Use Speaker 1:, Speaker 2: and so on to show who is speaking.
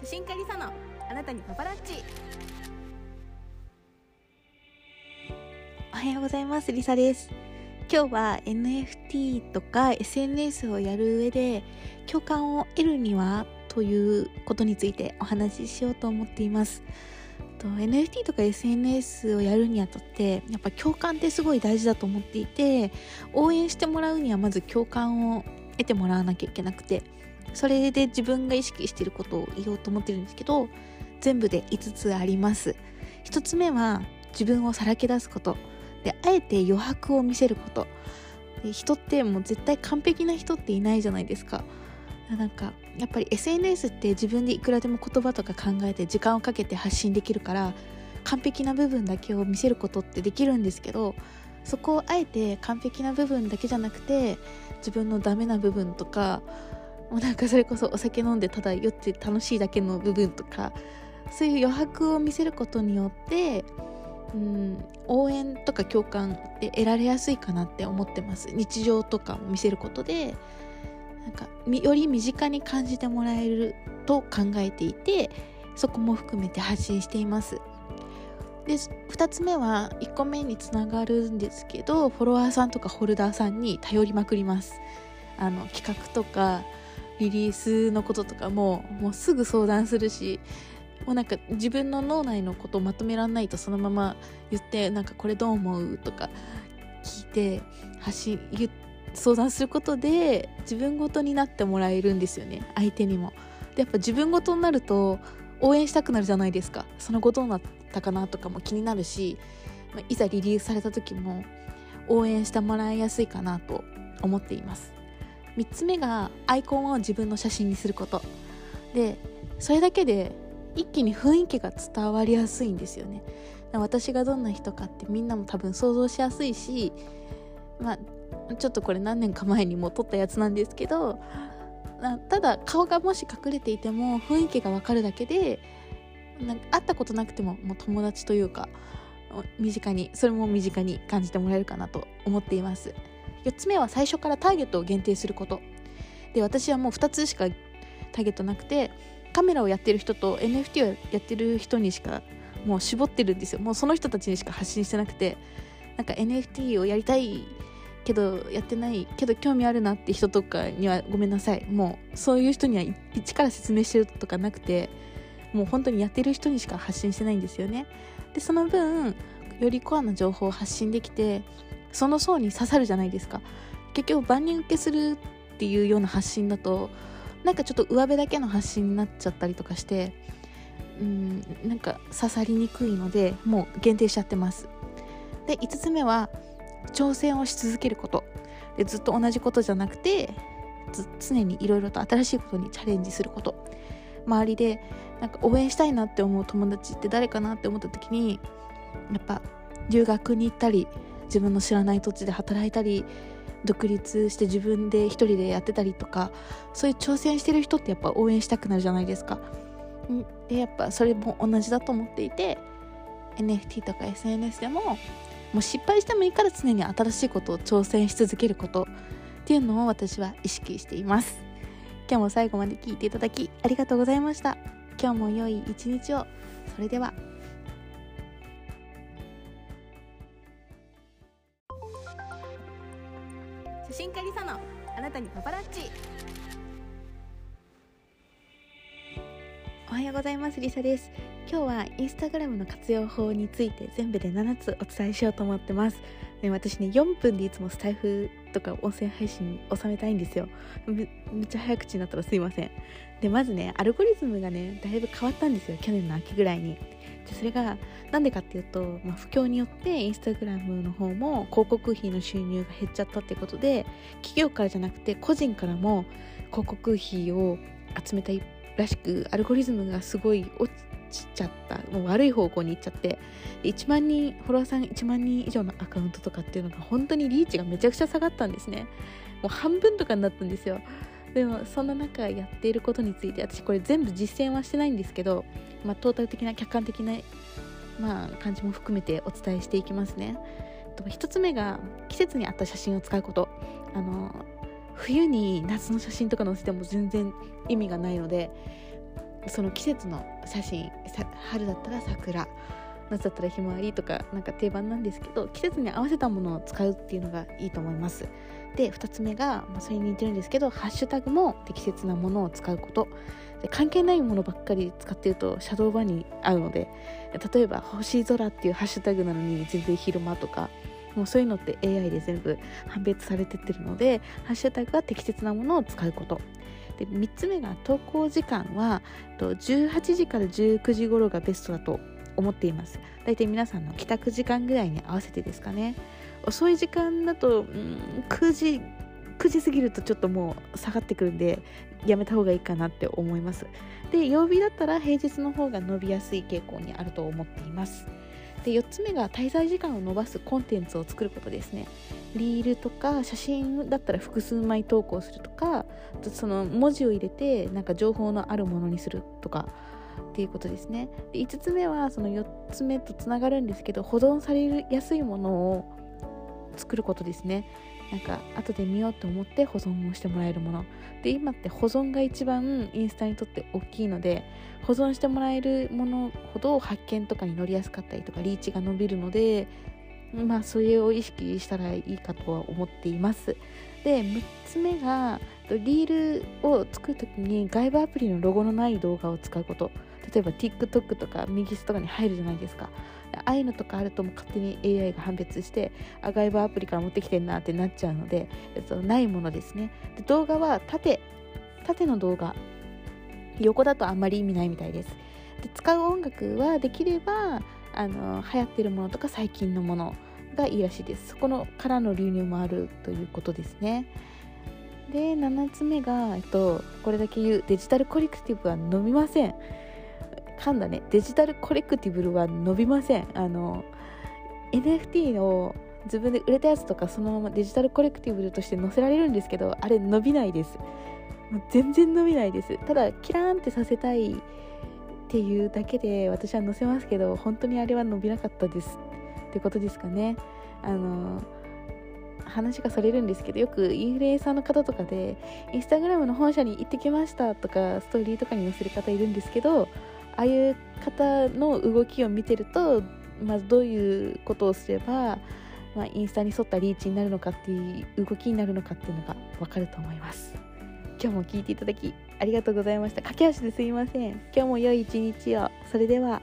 Speaker 1: 写真家リサのあなたにパパラッチ。
Speaker 2: おはようございます。リサです。今日は NFT とか SNS をやる上で共感を得るにはということについてお話ししようと思っています。と NFT とか SNS をやるにあたってやっぱ共感ってすごい大事だと思っていて応援してもらうにはまず共感を得てもらわなきゃいけなくてそれで自分が意識していることを言おうと思ってるんですけど全部で5つあります。1つ目は自分をさらけ出すこと。であえて余白を見せること。人ってもう絶対完璧な人っていないじゃないですか。なんかやっぱり SNS って自分でいくらでも言葉とか考えて時間をかけて発信できるから完璧な部分だけを見せることってできるんですけどそこをあえて完璧な部分だけじゃなくて自分のダメな部分とかもうなんかそれこそお酒飲んでただ酔って楽しいだけの部分とかそういう余白を見せることによってうん応援とか共感で得られやすいかなって思ってます。日常とかも見せることでなんかより身近に感じてもらえると考えていてそこも含めて発信しています。で2つ目は1個目につながるんですけどフォロワーさんとかホルダーさんに頼りまくります。あの企画とかリリースのこととかももうすぐ相談するしもうなんか自分の脳内のことをまとめらんないとそのまま言ってなんかこれどう思うとか聞いて発信相談することで自分ごとになってもらえるんですよね相手にも。でやっぱ自分ごとになると応援したくなるじゃないですか。その後どうなったかなとかも気になるし、まあ、いざリリースされた時も応援してもらいやすいかなと思っています。3つ目がアイコンを自分の写真にすること。でそれだけで一気に雰囲気が伝わりやすいんですよね。私がどんな人かってみんなも多分想像しやすいしまあちょっとこれ何年か前にも撮ったやつなんですけどただ顔がもし隠れていても雰囲気がわかるだけでなんか会ったことなくてももう友達というか身近にそれも身近に感じてもらえるかなと思っています。4つ目は最初からターゲットを限定すること。で私はもう2つしかターゲットなくてカメラをやってる人と NFT をやってる人にしかもう絞ってるんですよ。もうその人たちにしか発信してなくてなんか NFT をやりたいけどやってないけど興味あるなって人とかにはごめんなさい。もうそういう人には一から説明してるとかなくてもう本当にやってる人にしか発信してないんですよね。でその分よりコアな情報を発信できてその層に刺さるじゃないですか。結局万人受けするっていうような発信だとなんかちょっと上辺だけの発信になっちゃったりとかしてうんなんか刺さりにくいのでもう限定しちゃってます。で5つ目は挑戦をし続けること。でずっと同じことじゃなくて常にいろいろと新しいことにチャレンジすること。周りでなんか応援したいなって思う友達って誰かなって思った時にやっぱ留学に行ったり自分の知らない土地で働いたり独立して自分で一人でやってたりとかそういう挑戦してる人ってやっぱ応援したくなるじゃないですか。でやっぱそれも同じだと思っていて NFT とか SNS でももう失敗してもいいから常に新しいことを挑戦し続けることっていうのを私は意識しています。今日も最後まで聞いていただきありがとうございました。今日も良い一日を。それでは。
Speaker 1: あなたにパパラッチ。
Speaker 2: おはようございますリサです。今日はインスタグラムの活用法について全部で7つお伝えしようと思ってます。ね、私ね4分でいつもスタイフとか音声配信収めたいんですよ。めっちゃ早口になったらすいません。でまずねアルゴリズムがねだいぶ変わったんですよ。去年の秋ぐらいに。でそれがなんでかっていうと、まあ、不況によってインスタグラムの方も広告費の収入が減っちゃったってことで企業からじゃなくて個人からも広告費を集めたいらしくアルゴリズムがすごい落ちちゃった。もう悪い方向に行っちゃって。1万人フォロワーさん1万人以上のアカウントとかっていうのが本当にリーチがめちゃくちゃ下がったんですね。もう半分とかになったんですよ。でもそんな中やっていることについて私これ全部実践はしてないんですけど、まあ、トータル的な客観的な、まあ、感じも含めてお伝えしていきますね。1つ目が季節に合った写真を使うこと。あの冬に夏の写真とか載せても全然意味がないのでその季節の写真春だったら桜夏だったらひまわりとかなんか定番なんですけど季節に合わせたものを使うっていうのがいいと思います。で2つ目が、まあ、それに似てるんですけどハッシュタグも適切なものを使うこと。で関係ないものばっかり使ってるとシャドーバーに合うので例えば「星空」っていうハッシュタグなのに全然昼間とかもうそういうのって AI で全部判別されてってるのでハッシュタグは適切なものを使うこと。で3つ目が投稿時間は18時から19時頃がベストだと思っています。大体皆さんの帰宅時間ぐらいに合わせてですかね。遅い時間だと、うん、9時9時過ぎるとちょっともう下がってくるんでやめた方がいいかなって思います。で曜日だったら平日の方が伸びやすい傾向にあると思っています。で4つ目が滞在時間を伸ばすコンテンツを作ることですね。リールとか写真だったら複数枚投稿するとかその文字を入れてなんか情報のあるものにするとかっていうことですね。で5つ目はその4つ目とつながるんですけど保存されやすいものを作ることですね。なんか後で見ようと思って保存をしてもらえるもの。で今って保存が一番インスタにとって大きいので保存してもらえるものほど発見とかに乗りやすかったりとかリーチが伸びるのでまあそれを意識したらいいかとは思っています。で6つ目がリールを作る時に外部アプリのロゴのない動画を使うこと。例えば TikTok とか右スとかに入るじゃないですか。ああいうのとかあるとも勝手に AI が判別してあ外部アプリから持ってきてんなってなっちゃうのでそのないものですね。で動画は縦縦の動画。横だとあんまり意味ないみたいです。で使う音楽はできればあの流行ってるものとか最近のものがいいらしいです。そこのからの流入もあるということですね。で7つ目が、えっと、これだけ言うデジタルコレクティブは伸びません。噛んだね。デジタルコレクティブルは伸びません。あの NFT を自分で売れたやつとかそのままデジタルコレクティブルとして載せられるんですけどあれ伸びないです。もう全然伸びないです。ただキラーンってさせたいっていうだけで私は載せますけど本当にあれは伸びなかったですってことですかね。あの話がされるんですけどよくインフルエンサーの方とかでインスタグラムの本社に行ってきましたとかストーリーとかに載せる方いるんですけどああいう方の動きを見てると、まずどういうことをすれば、まあ、インスタに沿ったリーチになるのかっていう動きになるのかっていうのが分かると思います。今日も聞いていただきありがとうございました。駆け足ですいません。今日も良い一日を。それでは。